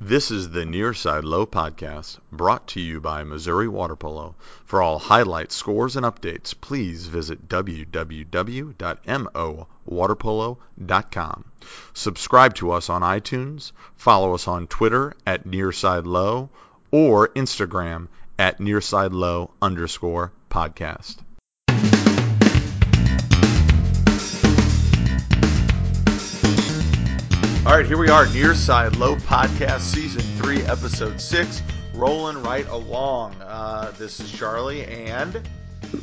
This is the Nearside Low podcast brought to you by Missouri Water Polo. For all highlights, scores, and updates, please visit www.mowaterpolo.com. Subscribe to us on iTunes, follow us on Twitter at Nearside Low or Instagram at Nearside Low underscore podcast. All right, here we are, Nearside Low Podcast, Season 3, Episode 6, rolling right along. Uh, this is Charlie, and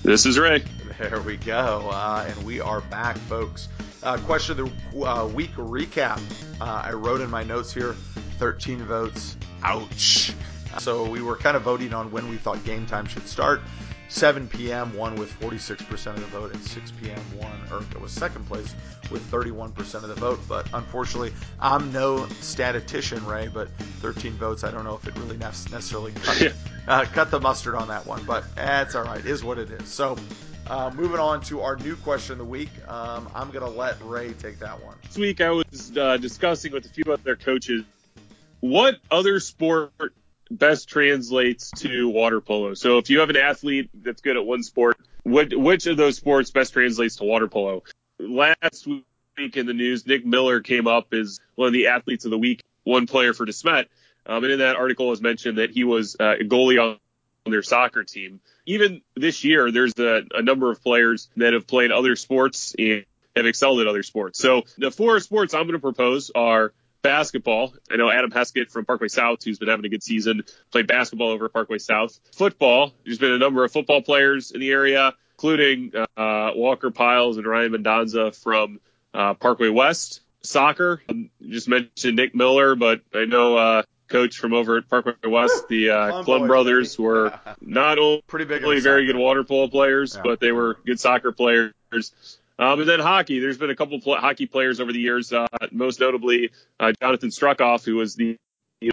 This is Ray. there we go. Uh, and we are back, folks. Uh, question of the uh, week recap. Uh, I wrote in my notes here 13 votes. Ouch. So we were kind of voting on when we thought game time should start. 7 p.m. won with 46% of the vote, and 6 p.m. won, it was second place with 31% of the vote. But unfortunately, I'm no statistician, Ray. But 13 votes, I don't know if it really necessarily cut, uh, cut the mustard on that one. But that's all right. Is what it is. So. Uh, moving on to our new question of the week. Um, I'm going to let Ray take that one. This week I was uh, discussing with a few other coaches what other sport best translates to water polo. So if you have an athlete that's good at one sport, what, which of those sports best translates to water polo? Last week in the news, Nick Miller came up as one of the athletes of the week, one player for DeSmet. Um, and in that article was mentioned that he was uh, a goalie on their soccer team. Even this year, there's a, a number of players that have played other sports and have excelled at other sports. So the four sports I'm going to propose are basketball. I know Adam Heskett from Parkway South, who's been having a good season, played basketball over at Parkway South. Football, there's been a number of football players in the area, including uh, Walker Piles and Ryan Mendonza from uh, Parkway West. Soccer, just mentioned Nick Miller, but I know uh, coach from over at Parkway West, the uh, Clum brothers were not only Pretty big. really very good water polo players, Yeah. but they were good soccer players. Um, and then hockey. There's been a couple pl- hockey players over the years, uh, most notably uh, Jonathan Struckoff, who was the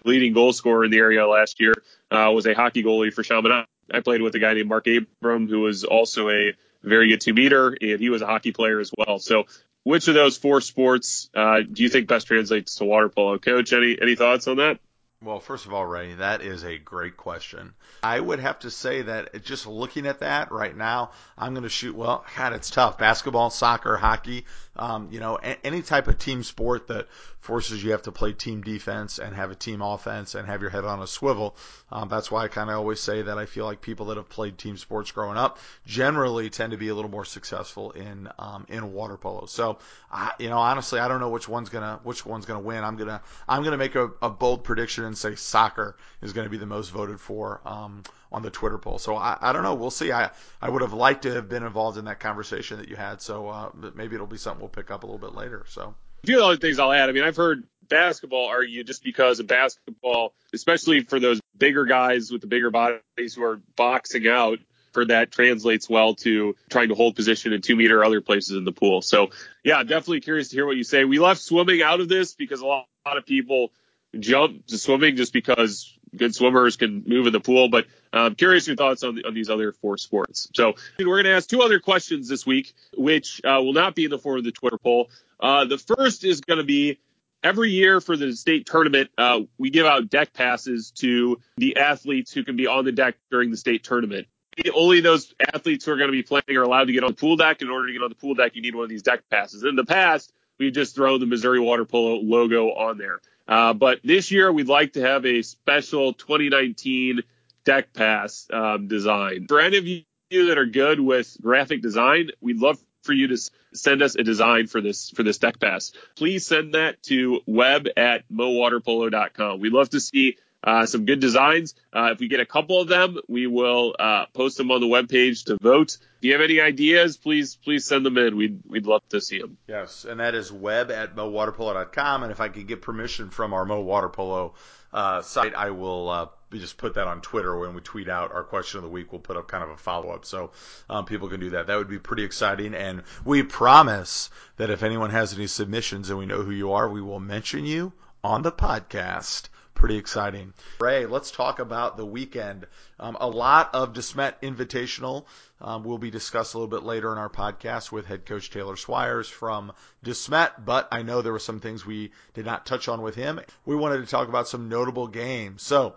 leading goal scorer in the area last year, uh, was a hockey goalie for Chaminade. I played with a guy named Mark Abram, who was also a very good two meter, and he was a hockey player as well. So, which of those four sports uh, do you think best translates to water polo, Coach? Any any thoughts on that? Well, first of all, Ray, that is a great question. I would have to say that just looking at that right now, I'm going to shoot. Well, God, it's tough. Basketball, soccer, hockey, um, you know, a- any type of team sport that forces you have to play team defense and have a team offense and have your head on a swivel. Um, that's why I kind of always say that I feel like people that have played team sports growing up generally tend to be a little more successful in um, in water polo. So, I, you know, honestly, I don't know which one's gonna which one's gonna win. I'm gonna I'm gonna make a, a bold prediction and say soccer is going to be the most voted for um, on the Twitter poll. So I, I don't know. We'll see. I I would have liked to have been involved in that conversation that you had. So uh, maybe it'll be something we'll pick up a little bit later. So A few other things I'll add. I mean, I've heard basketball argue just because of basketball, especially for those bigger guys with the bigger bodies who are boxing out. For that translates well to trying to hold position in two meter other places in the pool. So yeah, definitely curious to hear what you say. We left swimming out of this because a lot, a lot of people jump to swimming just because good swimmers can move in the pool. But I'm curious your thoughts on, on these other four sports. So we're going to ask two other questions this week, which uh, will not be in the form of the Twitter poll. Uh, the first is going to be every year for the state tournament, uh, we give out deck passes to the athletes who can be on the deck during the state tournament. Only those athletes who are going to be playing are allowed to get on the pool deck. In order to get on the pool deck, you need one of these deck passes. In the past, we just throw the Missouri Water Polo logo on there. Uh, but this year, we'd like to have a special 2019 deck pass um, design. For any of you that are good with graphic design, we'd love for you to send us a design for this for this deck pass. Please send that to web at mowaterpolo.com. We'd love to see uh, some good designs. Uh, if we get a couple of them, we will uh, post them on the webpage to vote. If you have any ideas, please please send them in. We'd we'd love to see them. yes, and that is web at mowaterpolo.com. And if I could get permission from our Mo Water Polo uh, site, I will uh, just put that on Twitter when we tweet out our question of the week. We'll put up kind of a follow up so um, people can do that. That would be pretty exciting. And we promise that if anyone has any submissions and we know who you are, we will mention you on the podcast pretty exciting. Ray, let's talk about the weekend. Um, a lot of DeSmet Invitational um, will be discussed a little bit later in our podcast with head coach Taylor Swires from DeSmet, but I know there were some things we did not touch on with him. We wanted to talk about some notable games. So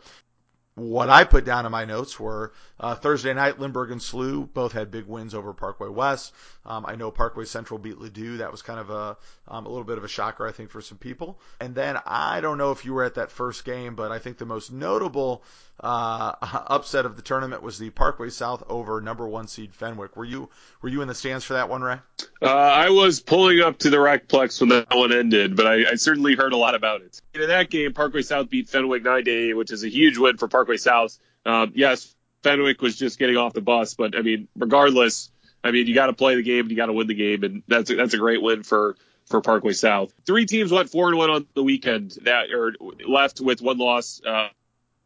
what I put down in my notes were uh, Thursday night, Lindbergh and SLU both had big wins over Parkway West. Um, I know Parkway Central beat Ladue. That was kind of a um, a little bit of a shocker, I think, for some people. And then I don't know if you were at that first game, but I think the most notable uh, upset of the tournament was the Parkway South over number one seed Fenwick. Were you were you in the stands for that one, Ray? Uh, I was pulling up to the Recplex when that one ended, but I, I certainly heard a lot about it. In that game, Parkway South beat Fenwick 9 to 8, which is a huge win for Parkway South. Um, yes, Fenwick was just getting off the bus, but I mean, regardless, I mean, you got to play the game, and you got to win the game, and that's a, that's a great win for for Parkway South. Three teams went four and one on the weekend that or left with one loss. Uh,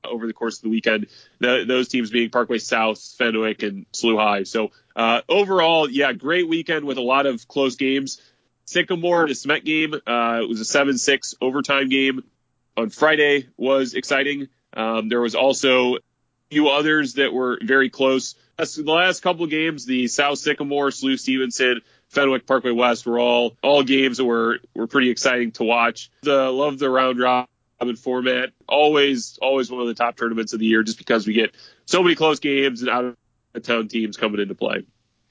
over the course of the weekend. The, those teams being Parkway South, Fenwick, and SLU High. So uh, overall, yeah, great weekend with a lot of close games. Sycamore, DeSmet game, uh, it was a 7-6 overtime game on Friday was exciting. Um, there was also a few others that were very close. The last couple of games, the South Sycamore, SLU Stevenson, Fenwick, Parkway West were all all games that were were pretty exciting to watch. The love the round robin format. Always, always one of the top tournaments of the year, just because we get so many close games and out of town teams coming into play.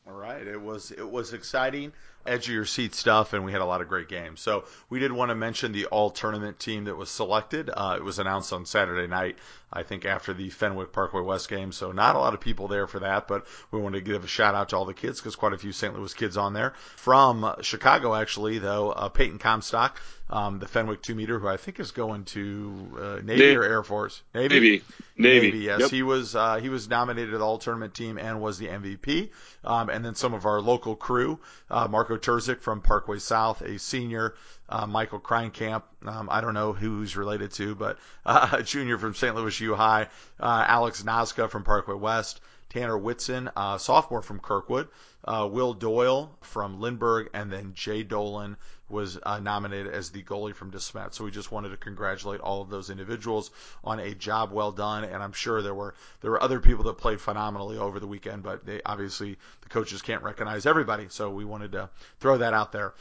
All right, it was it was exciting edge of your seat stuff, and we had a lot of great games. So we did want to mention the all tournament team that was selected. Uh, it was announced on Saturday night, I think, after the Fenwick Parkway West game. So not a lot of people there for that, but we wanted to give a shout out to all the kids because quite a few St. Louis kids on there. From Chicago, actually, though, uh, Peyton Comstock, um, the Fenwick two meter, who I think is going to uh, Navy, Navy, or Air Force. Navy. Navy. Navy. Navy yes, yep. he was uh, he was nominated to the all tournament team and was the MVP. Um, and then some of our local crew, uh, Marco Terzic from Parkway South, a senior, uh, Michael Kreinkamp, um, I don't know who he's related to, but uh, a junior from St. Louis U High, uh, Alex Nazca from Parkway West, Tanner Whitson, sophomore from Kirkwood, uh, Will Doyle from Lindbergh, and then Jay Dolan was uh, nominated as the goalie from DeSmet. So we just wanted to congratulate all of those individuals on a job well done. And I'm sure there were there were other people that played phenomenally over the weekend, but they obviously the coaches can't recognize everybody. So we wanted to throw that out there.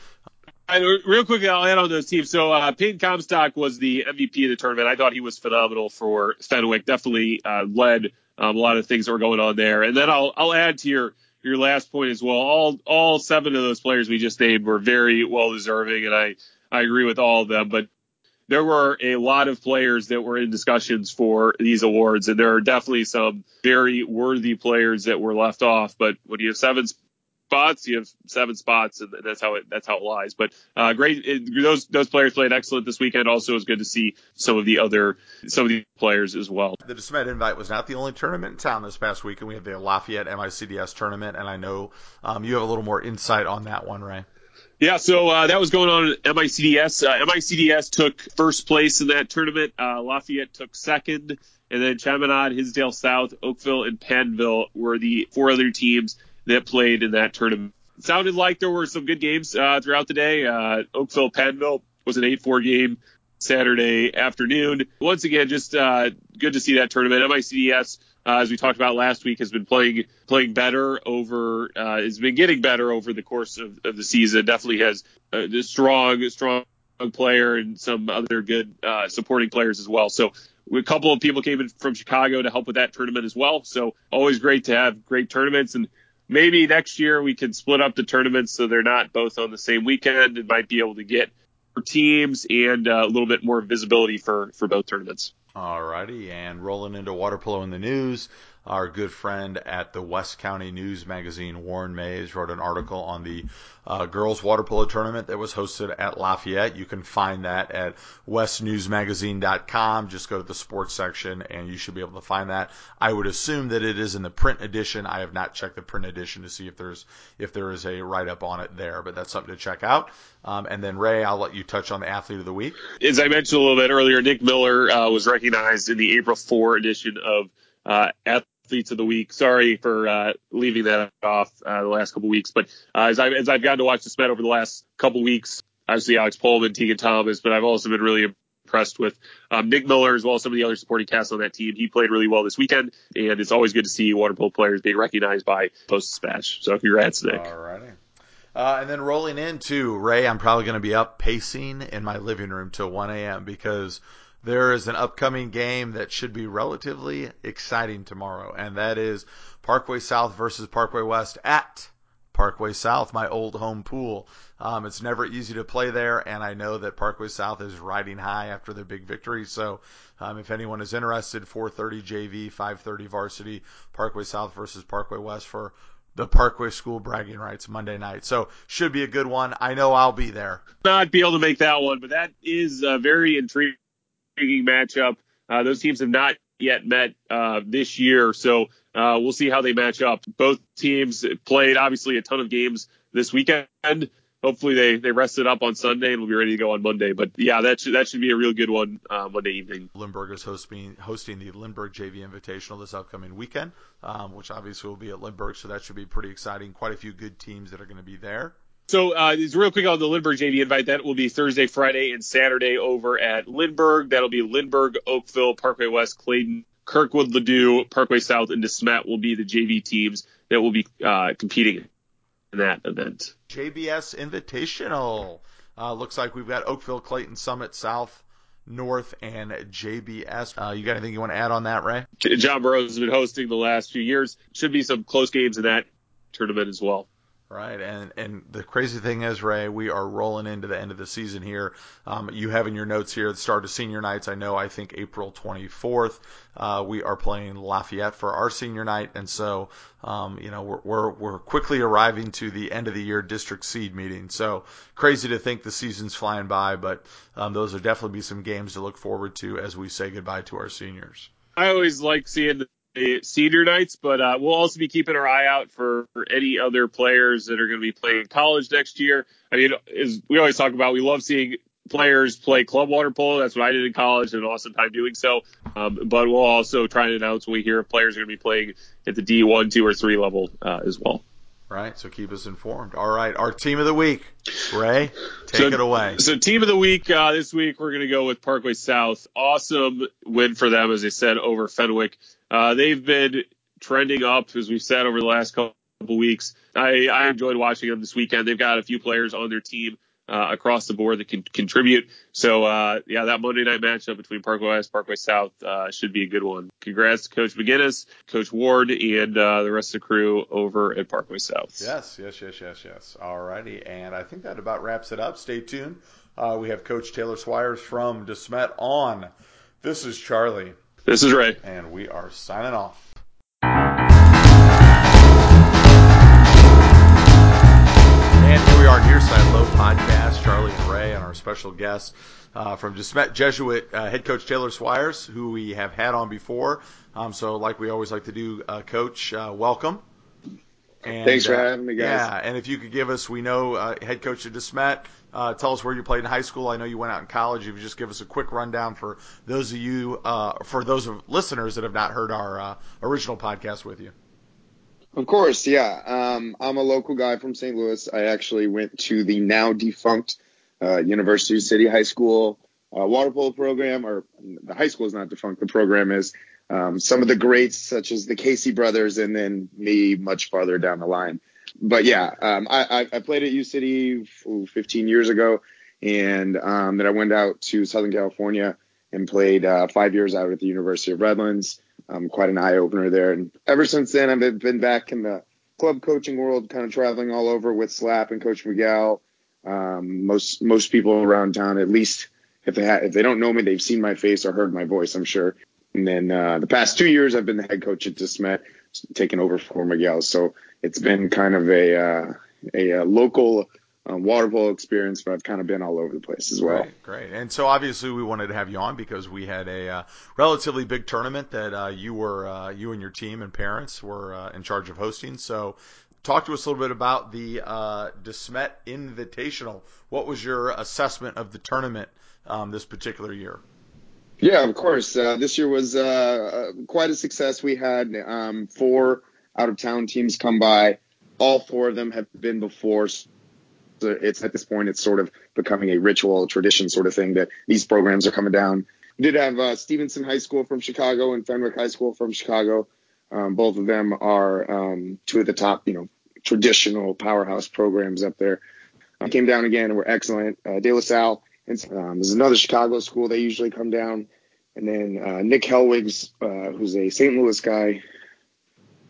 real quickly, I'll add on those teams. So uh, Peyton Comstock was the MVP of the tournament. I thought he was phenomenal for Fenwick. Definitely uh, led um, a lot of things that were going on there. And then I'll I'll add to your your last point as well. All all seven of those players we just named were very well deserving, and I I agree with all of them. But there were a lot of players that were in discussions for these awards, and there are definitely some very worthy players that were left off. But when you have seven spots, you have seven spots, and that's how it that's how it lies. But uh, great, it, those those players played excellent this weekend. Also, it was good to see some of the other some of the players as well. The DeSmet Invite was not the only tournament in town this past week, and we had the Lafayette MICDS tournament, and I know um, you have a little more insight on that one, Ray. Yeah, so uh, that was going on at MICDS. Uh, MICDS took first place in that tournament. Uh, Lafayette took second, and then Chaminade, Hinsdale South, Oakville, and Pattonville were the four other teams that played in that tournament. Sounded like there were some good games uh, throughout the day. Uh, Oakville Pattonville was an 8-4 game Saturday afternoon. Once again, just uh, good to see that tournament. MICDS, uh, as we talked about last week, has been playing playing better over uh, has been getting better over the course of, of the season. Definitely has a strong strong player and some other good uh, supporting players as well. So a couple of people came in from Chicago to help with that tournament as well. So always great to have great tournaments and maybe next year we can split up the tournaments so they're not both on the same weekend and might be able to get teams and uh, a little bit more visibility for for both tournaments. All righty, and rolling into water polo in the news, our good friend at the West County News magazine, Warren Mayes, wrote an article on the uh, girls water polo tournament that was hosted at Lafayette. You can find that at westnewsmagazine.com. Just go to the sports section and you should be able to find that. I would assume that it is in the print edition. I have not checked the print edition to see if there's if there is a write up on it there, but that's something to check out. Um, and then Ray, I'll let you touch on the athlete of the week. As I mentioned a little bit earlier, Nick Miller uh, was recognized in the April 4 edition of uh, athletes of the week. Sorry for uh, leaving that off uh, the last couple weeks, but uh, as, I, as I've gotten to watch DeSmet over the last couple weeks, obviously Alex Pullman, Tegan Thomas, but I've also been really impressed with um, Nick Miller as well as some of the other supporting cast on that team. He played really well this weekend, and it's always good to see water polo players being recognized by Post Dispatch. So congrats, Nick. All righty. Uh, and then rolling into Ray, I'm probably going to be up pacing in my living room till 1 a.m. because there is an upcoming game that should be relatively exciting tomorrow, and that is Parkway South versus Parkway West at Parkway South, my old home pool. Um, it's never easy to play there, and I know that Parkway South is riding high after their big victory. So, um, if anyone is interested, 4:30 JV, 5:30 varsity, Parkway South versus Parkway West for the Parkway School bragging rights Monday night. So, should be a good one. I know I'll be there. Not be able to make that one, but that is a very intriguing matchup. Uh, those teams have not yet met uh, this year, so uh, we'll see how they match up. Both teams played obviously a ton of games this weekend. Hopefully they, they rested up on Sunday and will be ready to go on Monday. But yeah, that should that should be a real good one uh, Monday evening. Lindbergh is hosting hosting the Lindbergh JV Invitational this upcoming weekend, um, which obviously will be at Lindbergh, so that should be pretty exciting. Quite a few good teams that are going to be there. So uh, it's real quick on the Lindbergh JV invite. That will be Thursday, Friday, and Saturday over at Lindbergh. That'll be Lindbergh, Oakville, Parkway West, Clayton, Kirkwood, Ladue, Parkway South, and DeSmet will be the JV teams that will be uh, competing in that event. JBS Invitational. Uh, looks like we've got Oakville, Clayton, Summit, South, North, and JBS. Uh, you got anything you want to add on that, Ray? John Burroughs has been hosting the last few years. Should be some close games in that tournament as well. Right, and and the crazy thing is, Ray, we are rolling into the end of the season here. Um, you have in your notes here the start of senior nights. I know. I think April 24th, uh, we are playing Lafayette for our senior night, and so um, you know we're, we're we're quickly arriving to the end of the year district seed meeting. So crazy to think the season's flying by, but um, those will definitely be some games to look forward to as we say goodbye to our seniors. I always like seeing senior nights, but uh, we'll also be keeping our eye out for, for any other players that are going to be playing college next year. I mean, as we always talk about, we love seeing players play club water polo. That's what I did in college and an awesome time doing so. Um, but we'll also try and announce when we hear players are going to be playing at the D1, 2, or 3 level uh, as well. Right, so keep us informed. All right, our team of the week, Ray, take so, it away. So, team of the week uh, this week, we're going to go with Parkway South. Awesome win for them, as I said, over Fenwick. Uh, they've been trending up, as we've said, over the last couple weeks. I, I enjoyed watching them this weekend. They've got a few players on their team uh, across the board that can contribute. So, uh, yeah, that Monday night matchup between Parkway West, Parkway South uh, should be a good one. Congrats to Coach McGinnis, Coach Ward, and uh, the rest of the crew over at Parkway South. Yes, yes, yes, yes, yes. All righty. And I think that about wraps it up. Stay tuned. Uh, we have Coach Taylor Swires from DeSmet on. This is Charlie. This is Ray. And we are signing off. And here we are, Nearside Low Podcast, Charlie and Ray, and our special guest uh, from DeSmet Jesuit, uh, head coach Taylor Swires, who we have had on before. Um, so, like we always like to do, uh, Coach, uh, welcome. And, Thanks for uh, having me, guys. Yeah, and if you could give us, we know uh, head coach of DeSmet, uh, tell us where you played in high school. I know you went out in college. If you just give us a quick rundown for those of you, uh, for those of listeners that have not heard our uh, original podcast with you. Of course, yeah. Um, I'm a local guy from St. Louis. I actually went to the now defunct uh, University City High School uh, water polo program, or the high school is not defunct. The program is. Um, some of the greats, such as the Casey brothers, and then me much farther down the line but yeah, um, I, I played at U City 15 years ago, and um, then I went out to Southern California and played uh, five years out at the University of Redlands. Um, quite an eye opener there, and ever since then I've been back in the club coaching world, kind of traveling all over with Slap and Coach Miguel. Um, most most people around town, at least if they ha- if they don't know me, they've seen my face or heard my voice, I'm sure. And then uh, the past two years, I've been the head coach at DeSmet, taking over for Miguel. So it's been kind of a uh, a, a, local um, water polo experience, but I've kind of been all over the place as well. Great, great. And so obviously we wanted to have you on because we had a uh, relatively big tournament that uh, you were uh, you and your team and parents were uh, in charge of hosting. So talk to us a little bit about the uh, DeSmet Invitational. What was your assessment of the tournament um, this particular year? Yeah, of course. Uh, this year was uh, quite a success. We had um, four out of town teams come by. All four of them have been before. So it's at this point it's sort of becoming a ritual, a tradition sort of thing that these programs are coming down. We did have uh, Stevenson High School from Chicago and Fenwick High School from Chicago. Um, both of them are um, two of the top, you know, traditional powerhouse programs up there. Came down again and were excellent. Uh, De La Salle, and um, there's another Chicago school. They usually come down. And then uh, Nick Helwig's, uh, who's a St. Louis guy,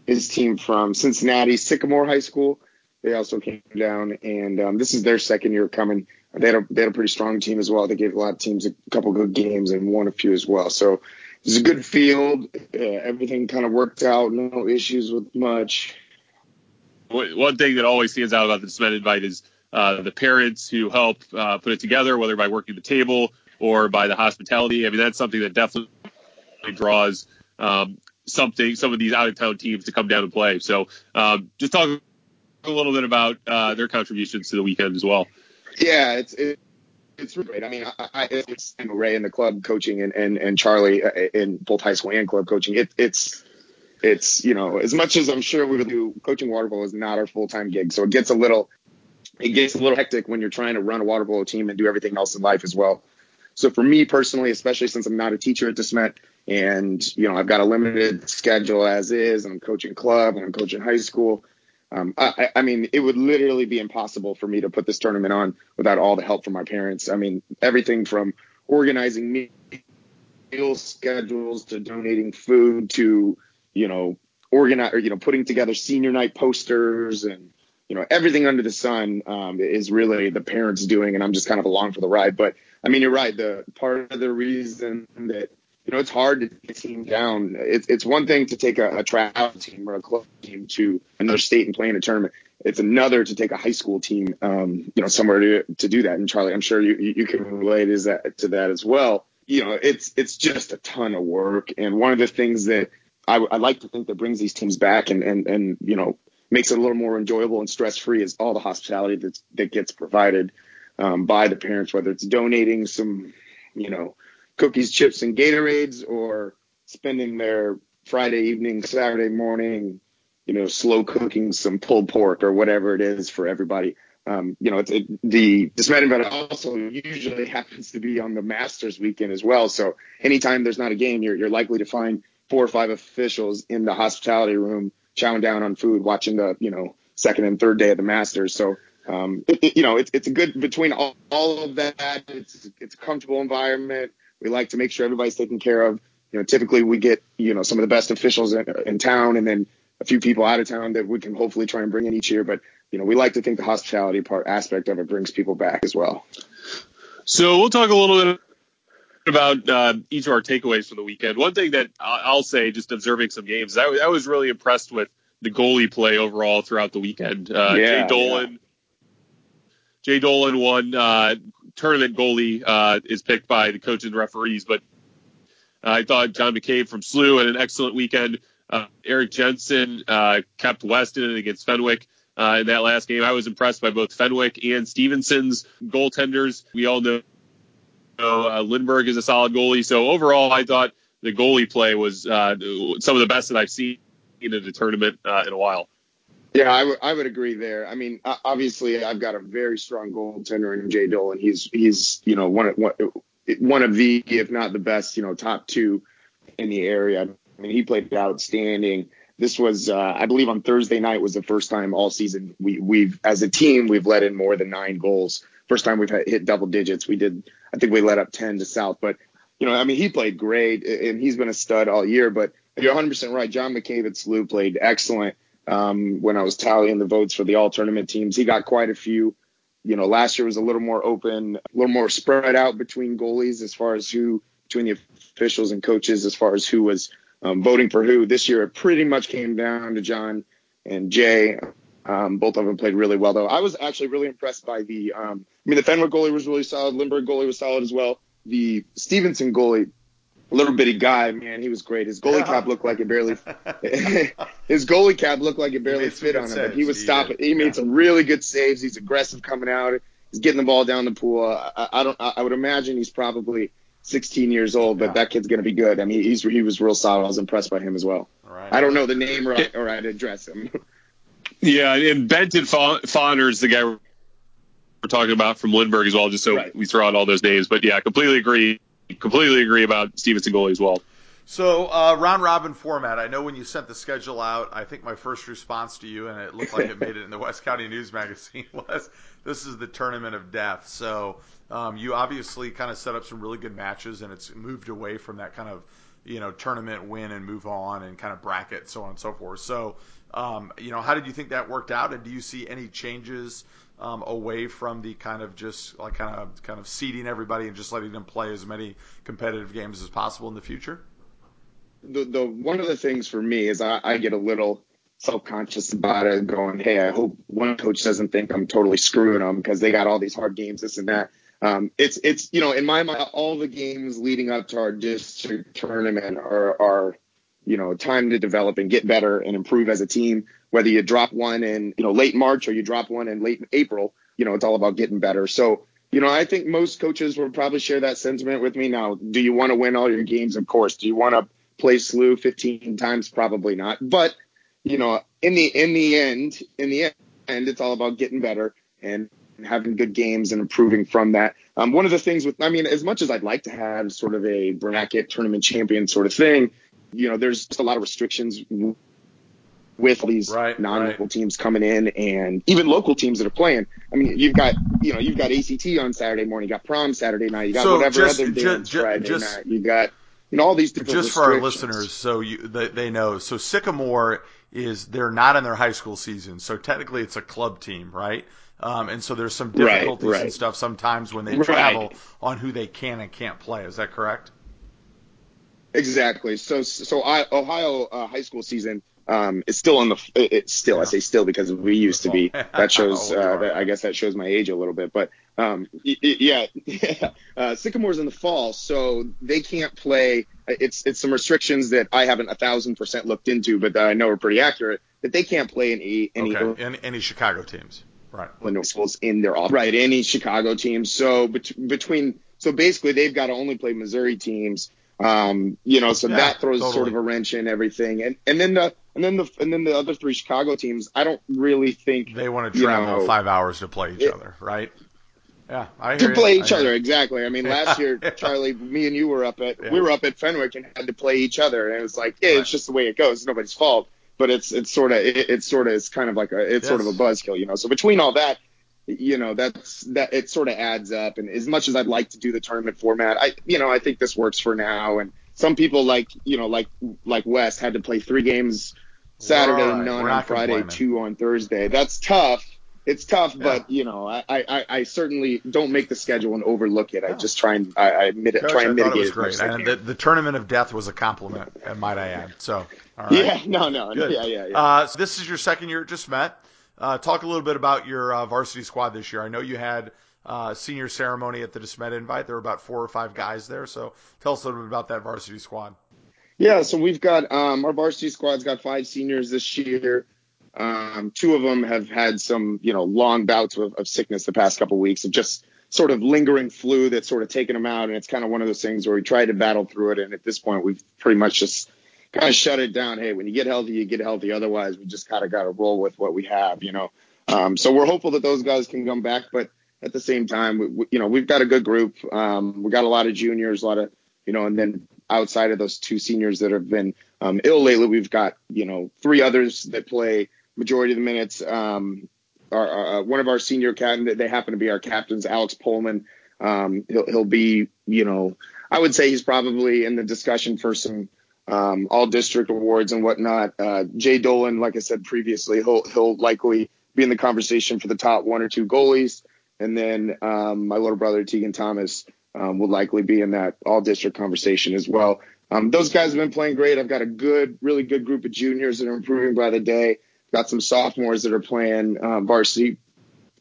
his team from Cincinnati, Sycamore High School. They also came down, and um, this is their second year coming. They had, a, they had a pretty strong team as well. They gave a lot of teams a couple good games and won a few as well. So it's a good field. Uh, everything kind of worked out. No issues with much. One thing that always stands out about the DeSmet Invite is the parents who help uh, put it together, whether by working the table or by the hospitality. I mean, that's something that definitely draws um, something some of these out of town teams to come down and play. So um, just talk a little bit about uh, their contributions to the weekend as well. Yeah, it's it, it's great. I mean, I, I, it's Ray in the club coaching and and, and Charlie uh, in both high school and club coaching. It, it's it's you know as much as I'm sure we would do coaching water polo is not our full time gig, so it gets a little it gets a little hectic when you're trying to run a water polo team and do everything else in life as well. So for me personally, especially since I'm not a teacher at DeSmet, and you know I've got a limited schedule as is, and I'm coaching club and I'm coaching high school. Um, I, I, mean, it would literally be impossible for me to put this tournament on without all the help from my parents. I mean, everything from organizing meal schedules to donating food to, you know, organize or, you know, putting together senior night posters and, you know, everything under the sun um, is really the parents doing, and I'm just kind of along for the ride. But I mean, you're right. The part of the reason that you know, it's hard to a team down. It's it's one thing to take a, a travel team or a club team to another state and play in a tournament. It's another to take a high school team, um, you know, somewhere to to do that. And Charlie, I'm sure you you can relate is that to that as well. You know, it's it's just a ton of work. And one of the things that I, I like to think that brings these teams back and and and you know makes it a little more enjoyable and stress free is all the hospitality that that gets provided um, by the parents, whether it's donating some, you know cookies, chips, and Gatorades, or spending their Friday evening, Saturday morning, you know, slow cooking some pulled pork or whatever it is for everybody. Um, you know, it, the DeSmet event also usually happens to be on the Masters weekend as well. So anytime there's not a game, you're you're likely to find four or five officials in the hospitality room chowing down on food, watching the you know second and third day of the Masters. So um, it, you know, it's it's a good between all, all of that. It's it's a comfortable environment. We like to make sure everybody's taken care of. You know, typically we get you know some of the best officials in, in town, and then a few people out of town that we can hopefully try and bring in each year. But you know, we like to think the hospitality part aspect of it brings people back as well. So we'll talk a little bit about uh, each of our takeaways from the weekend. One thing that I'll say, just observing some games, I, I was really impressed with the goalie play overall throughout the weekend. Uh, yeah, Jay Dolan. Yeah. Jay Dolan won uh, tournament goalie uh, is picked by the coaches and referees. But I thought John McCabe from SLU had an excellent weekend. Uh, Eric Jensen uh, kept Weston against Fenwick. Uh, in that last game, I was impressed by both Fenwick and Stevenson's goaltenders. We all know uh, Lindbergh is a solid goalie. So overall, I thought the goalie play was uh, some of the best that I've seen in the tournament uh, in a while. Yeah, I, w- I would agree there. I mean, obviously, I've got a very strong goaltender in Jay Dolan. He's he's you know one of one, one of the if not the best you know top two in the area. I mean, he played outstanding. This was, uh, I believe, on Thursday night was the first time all season we we've as a team we've let in more than nine goals. First time we've hit double digits. We did, I think we let up ten to South, but you know, I mean, he played great and he's been a stud all year. But you're 100% right. John McCabe at SLU played excellent um, when I was tallying the votes for the all tournament teams. He got quite a few. You know, last year was a little more open, a little more spread out between goalies as far as who, between the officials and coaches, as far as who was um, voting for who. This year, it pretty much came down to John and Jay. Um, both of them played really well, though. I was actually really impressed by the. Um, I mean, the Fenwick goalie was really solid. Lindbergh goalie was solid as well. The Stevenson goalie little bitty guy, man, he was great. His goalie cap looked like it barely. his goalie cap looked like it barely fit on him, saves. but he was he stopping. He made yeah. some really good saves. He's aggressive coming out. He's getting the ball down the pool. I, I don't. I would imagine he's probably 16 years old, but yeah. that kid's gonna be good. I mean, he's he was real solid. I was impressed by him as well. Right. I don't know the name or, or I'd address him. Yeah, and Benton Fawners, the guy we're talking about from Lindbergh as well, just so Right. we throw out all those names. But yeah, completely agree. Completely agree about Stevenson goalie as well. So uh, round robin format. I know when you sent the schedule out, I think my first response to you, and it looked like it made it in the West County News Magazine, was this is the tournament of death. So um, you obviously kind of set up some really good matches, and it's moved away from that kind of you know tournament win and move on and kind of bracket so on and so forth. So you know, how did you think that worked out, and do you see any changes? Um, away from the kind of just like kind of kind of seeding everybody and just letting them play as many competitive games as possible in the future. the the one of the things for me is I, get a little self conscious about it, going, hey, I hope one coach doesn't think I'm totally screwing them because they got all these hard games, this and that. Um, it's it's you know in my mind all the games leading up to our district tournament are are you know time to develop and get better and improve as a team. Whether you drop one in you know late March or you drop one in late April, you know it's all about getting better. So you know I think most coaches will probably share that sentiment with me. Now, do you want to win all your games? Of course. Do you want to play SLU 15 times? Probably not. But you know in the in the end in the end it's all about getting better and having good games and improving from that. Um, one of the things with, I mean, as much as I'd like to have sort of a bracket tournament champion sort of thing, you know, there's just a lot of restrictions with these Right, non-local right. teams coming in and even local teams that are playing. I mean, you've got, you know, you've got ACT on Saturday morning, you got prom Saturday night, you got So whatever just- other ju- dance ju- Friday just- night, you got, you know, all these different just for our listeners, so you they, they know. So Sycamore is they're not in their high school season, so technically it's a club team, right? Um, and so there's some Right, difficulties and stuff sometimes when they Right. travel on who they can and can't play. Is that correct? Exactly. So so I, Ohio uh, high school season um, is still in the it- it's still I say still because we used to be. That shows How uh, that, I guess that shows my age a little bit. But um, y- y- yeah, uh, Sycamore's in the fall, so they can't play. It's it's some restrictions that I haven't a thousand percent looked into, but that I know are pretty accurate. That they can't play any any Okay. Any, any Chicago teams, right? Illinois schools in their off right any Chicago teams. So bet- between so basically they've got to only play Missouri teams. Um, you know, so Yeah, that throws totally. sort of a wrench in everything. And and then the and then the and then the other three Chicago teams, I don't really think They want to You travel know, five hours to play each it- other, right? Yeah, I to play I each hear other exactly. I mean, last year, Charlie, me and you were up at Yeah. we were up at Fenwick and had to play each other, and it was like, yeah, Right. it's just the way it goes. It's nobody's fault, but it's it's sort of it, it's sort of it's kind of like a it's sort of a buzzkill, you know. So between all that, you know, that's that it sort of adds up. And as much as I'd like to do the tournament format, I you know I think this works for now. And some people like you know like like West had to play three games Saturday, Right. none We're on Friday, two on Thursday. That's tough. It's tough, Yeah. but you know, I, I, I certainly don't make the schedule and overlook it. I just try and I, I admit it, Coach, try I and thought mitigate it was great, and the, the tournament of death was a compliment, might I add. So, all right. Yeah, no, no, Good. yeah, yeah, yeah. Uh, so this is your second year at DeSmet. Uh, talk a little bit about your uh, varsity squad this year. I know you had uh, senior ceremony at the DeSmet invite. There were about four or five guys there. So tell us a little bit about that varsity squad. Yeah, so we've got um, our varsity squad's got five seniors this year. Um, two of them have had some, you know, long bouts of, of sickness the past couple weeks of just sort of lingering flu that's sort of taken them out, and it's kind of one of those things where we tried to battle through it, and at this point we've pretty much just kind of shut it down. Hey, when you get healthy, you get healthy. Otherwise, we just kind of got to roll with what we have, you know. Um, so we're hopeful that those guys can come back, but at the same time, we, we, you know, we've got a good group. Um, we got a lot of juniors, a lot of, you know, and then outside of those two seniors that have been um, ill lately, we've got, you know, three others that play majority of the minutes. Um, our, our, uh, one of our senior captain, they happen to be our captains, Alex Pullman. Um, he'll, he'll be, you know, I would say he's probably in the discussion for some um, all district awards and whatnot. Uh, Jay Dolan, like I said previously, he'll, he'll likely be in the conversation for the top one or two goalies. And then um, my little brother, Tegan Thomas, um, will likely be in that all district conversation as well. Um, those guys have been playing great. I've got a good, really good group of juniors that are improving by the day. Got some sophomores that are playing um, varsity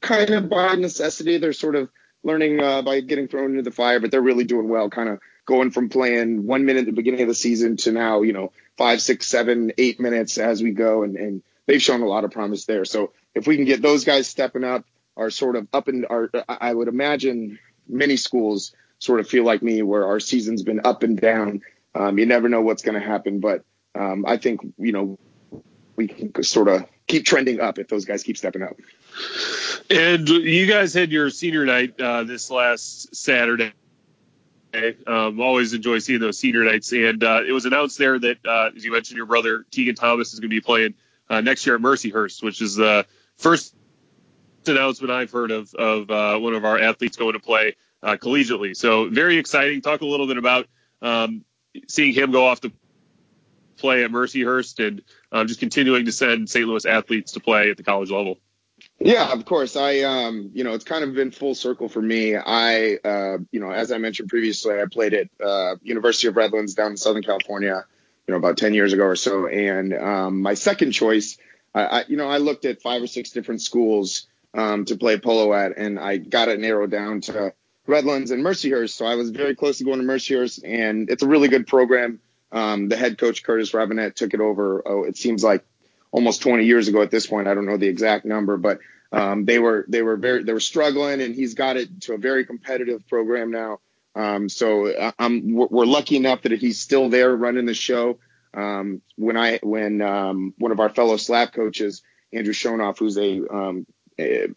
kind of by necessity. They're sort of learning uh, by getting thrown into the fire, but they're really doing well, kind of going from playing one minute at the beginning of the season to now, you know, five, six, seven, eight minutes as we go. And, and they've shown a lot of promise there. So if we can get those guys stepping up, are sort of up and are, I would imagine many schools sort of feel like me where our season's been up and down. Um, you never know what's going to happen, but um, I think, you know, we can sort of keep trending up if those guys keep stepping up. And you guys had your senior night uh, this last Saturday. Um, always enjoy seeing those senior nights, and uh, it was announced there that, uh, as you mentioned, your brother Tegan Thomas is going to be playing uh, next year at Mercyhurst, which is the first announcement I've heard of of uh, one of our athletes going to play uh, collegiately. So very exciting. Talk a little bit about um, seeing him go off to play at Mercyhurst and um, just continuing to send St. Louis athletes to play at the college level. Yeah, of course. I, um, you know, it's kind of been full circle for me. I, uh, you know, as I mentioned previously, I played at uh, University of Redlands down in Southern California, you know, about 10 years ago or so. And um, my second choice, I, I, you know, I looked at five or six different schools um, to play polo at, and I got it narrowed down to Redlands and Mercyhurst. So I was very close to going to Mercyhurst, and it's a really good program. Um, the head coach Curtis Robinette took it over. Oh, it seems like almost 20 years ago at this point. I don't know the exact number, but um, they were they were very they were struggling, and he's got it to a very competitive program now. Um, so uh, I'm we're lucky enough that he's still there running the show. Um, when I when um, one of our fellow slap coaches, Andrew Shonoff, who's a um,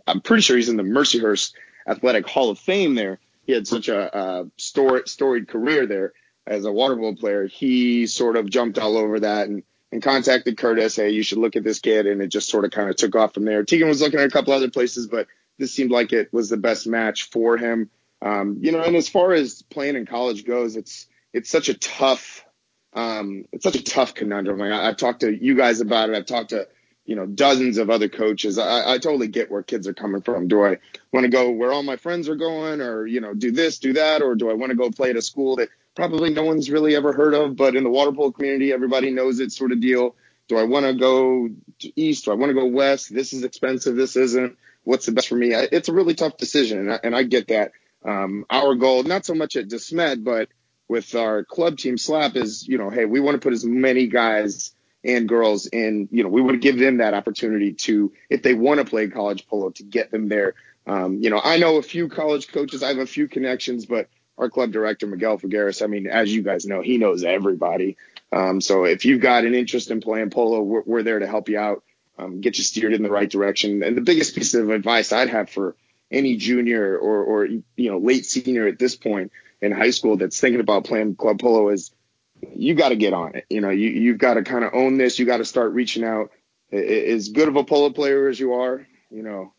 I'm pretty sure he's in the Mercyhurst Athletic Hall of Fame there. He had such a, a storied, storied career there as a water polo player. He sort of jumped all over that and and contacted Curtis. Hey, you should look at this kid, and it just sort of kind of took off from there. Tegan was looking at a couple other places, but this seemed like it was the best match for him. Um, you know, and as far as playing in college goes, it's it's such a tough um, it's such a tough conundrum. Like I, have talked to you guys about it. I've talked to you know dozens of other coaches. I, I totally get where kids are coming from. Do I want to go where all my friends are going, or you know, do this, do that, or do I want to go play at a school that probably no one's really ever heard of, but in the water polo community, everybody knows it sort of deal. Do I want to go east? Do I want to go west? This is expensive. This isn't. What's the best for me? It's a really tough decision, and I, and I get that. Um, our goal, not so much at DeSmet, but with our club team slap is, you know, hey, we want to put as many guys and girls in, you know, we want to give them that opportunity to, if they want to play college polo, to get them there. Um, you know, I know a few college coaches, I have a few connections, but our club director Miguel Figueres. I mean, as you guys know, he knows everybody. Um, so if you've got an interest in playing polo, we're, we're there to help you out, um, get you steered in the right direction. And the biggest piece of advice I'd have for any junior or, or you know late senior at this point in high school that's thinking about playing club polo is you got to get on it. You know, you you've got to kind of own this. You got to start reaching out. As good of a polo player as you are, you know,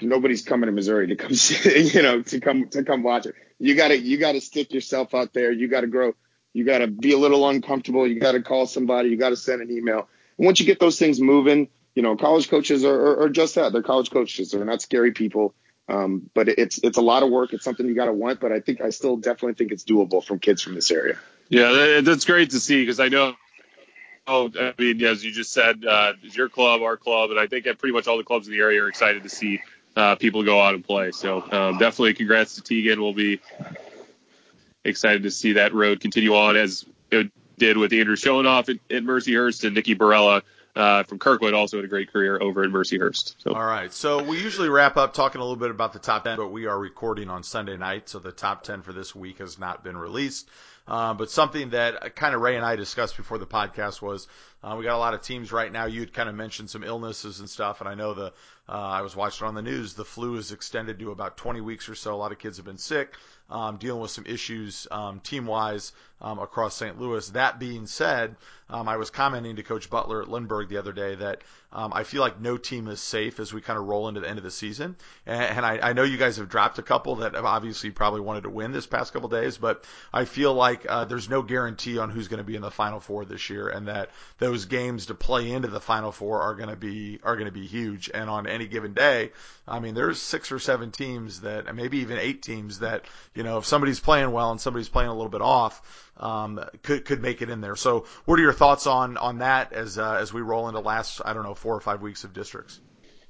nobody's coming to Missouri to come you know, to come to come watch it. You gotta you gotta stick yourself out there. You gotta grow. You gotta be a little uncomfortable. You gotta call somebody. You gotta send an email. And once you get those things moving, you know, college coaches are, are, are just that. They're college coaches. They're not scary people. Um, but it's it's a lot of work. It's something you got to want. But I think I still definitely think it's doable from kids from this area. Yeah, that's great to see because I know. Oh, I mean, as you just said, uh, your club, our club, and I think pretty much all the clubs in the area are excited to see uh, people go out and play. So um, definitely congrats to Tegan. We'll be excited to see that road continue on as it did with Andrew Shonoff at, at Mercyhurst and Nikki Barella uh, from Kirkwood also had a great career over at Mercyhurst. So. All right. So we usually wrap up talking a little bit about the top 10, but we are recording on Sunday night, so the top 10 for this week has not been released. Uh, but something that kind of Ray and I discussed before the podcast was uh, we got a lot of teams right now. You had kind of mentioned some illnesses and stuff, and I know the uh, I was watching on the news. The flu is extended to about 20 weeks or so. A lot of kids have been sick, um, dealing with some issues um, team wise um, across St. Louis. That being said, um, I was commenting to Coach Butler at Lindbergh the other day that um, I feel like no team is safe as we kind of roll into the end of the season. And, and I, I know you guys have dropped a couple that obviously probably wanted to win this past couple days, but I feel like uh, there's no guarantee on who's going to be in the Final Four this year, and that those games to play into the Final Four are going to be are going to be huge. And on any given day, I mean, there's six or seven teams that, maybe even eight teams that, you know, if somebody's playing well and somebody's playing a little bit off, um, could could make it in there. So, what are your thoughts on on that as uh, as we roll into last I don't know four or five weeks of districts?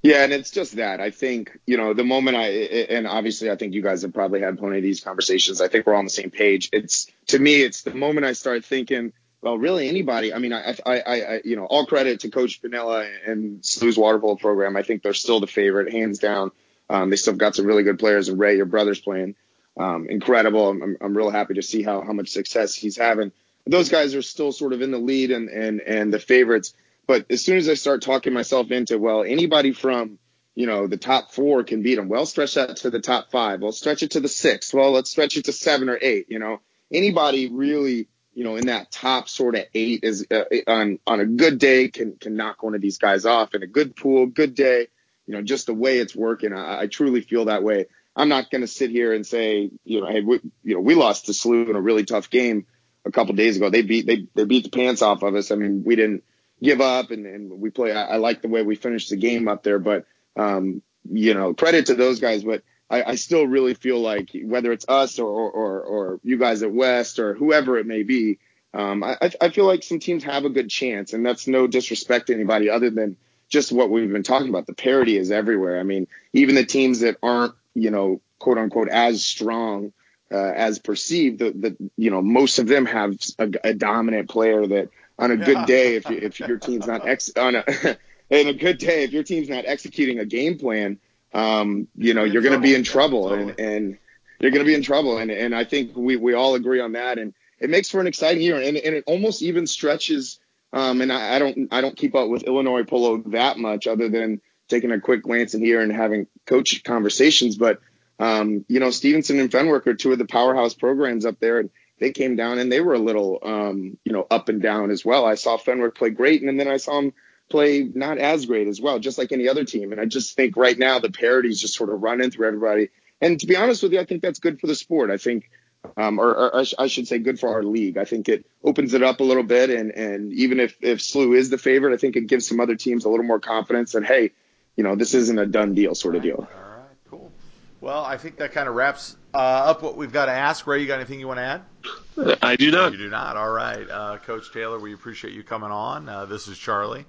Yeah, and it's just that. I think, you know, the moment I, and obviously I think you guys have probably had plenty of these conversations. I think we're on the same page. It's, to me, it's the moment I start thinking, well, really anybody. I mean, I, I, I, you know, all credit to Coach Pinella and SLU's water polo program. I think they're still the favorite, hands down. Um, they still got some really good players, and Ray, your brother's playing um, incredible. I'm, I'm real happy to see how, how much success he's having. Those guys are still sort of in the lead and, and, and the favorites. But as soon as I start talking myself into, well, anybody from you know, the top four can beat them. Well, stretch that to the top five. Well, stretch it to the six. Well, let's stretch it to seven or eight. You know, anybody really, you know, in that top sort of eight is uh, on on a good day can can knock one of these guys off. In a good pool, good day, you know, just the way it's working, I, I truly feel that way. I'm not going to sit here and say, you know, hey, we, you know, we lost to SLU in a really tough game a couple days ago. They beat they they beat the pants off of us. I mean, we didn't give up and, and we play. I, I like the way we finished the game up there, but um, you know, credit to those guys, but I, I still really feel like whether it's us or, or, or you guys at West or whoever it may be, um, I, I feel like some teams have a good chance, and that's no disrespect to anybody other than just what we've been talking about. The parity is everywhere. I mean, even the teams that aren't, you know, quote unquote, as strong uh, as perceived, the, the, you know, most of them have a, a dominant player that on a good day, if, you, if your team's not ex on a in a good day, if your team's not executing a game plan, um, you know, you're going to be in trouble and, and you're going to be in trouble. And, and I think we, we all agree on that. And it makes for an exciting year. And, and it almost even stretches. Um, and I, I don't, I don't keep up with Illinois polo that much other than taking a quick glance in here and having coach conversations. But, um, you know, Stevenson and Fenwick are two of the powerhouse programs up there. And they came down and they were a little, um, you know, up and down as well. I saw Fenwick play great. And then I saw him play not as great as well, just like any other team. And I just think right now the parity is just sort of running through everybody. And to be honest with you, I think that's good for the sport. I think, um, or, or I, sh- I, should say, good for our league. I think it opens it up a little bit, and and even if if SLU is the favorite, I think it gives some other teams a little more confidence that hey, you know, this isn't a done deal sort of deal. All right, cool. Well, I think that kind of wraps uh, up what we've got to ask. Ray, you got anything you want to add? I do not. You do not. All right, uh, Coach Taylor, we appreciate you coming on. Uh, this is Charlie.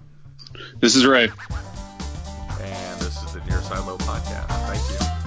This is Ray. And this is the Near Side Low podcast. Thank you.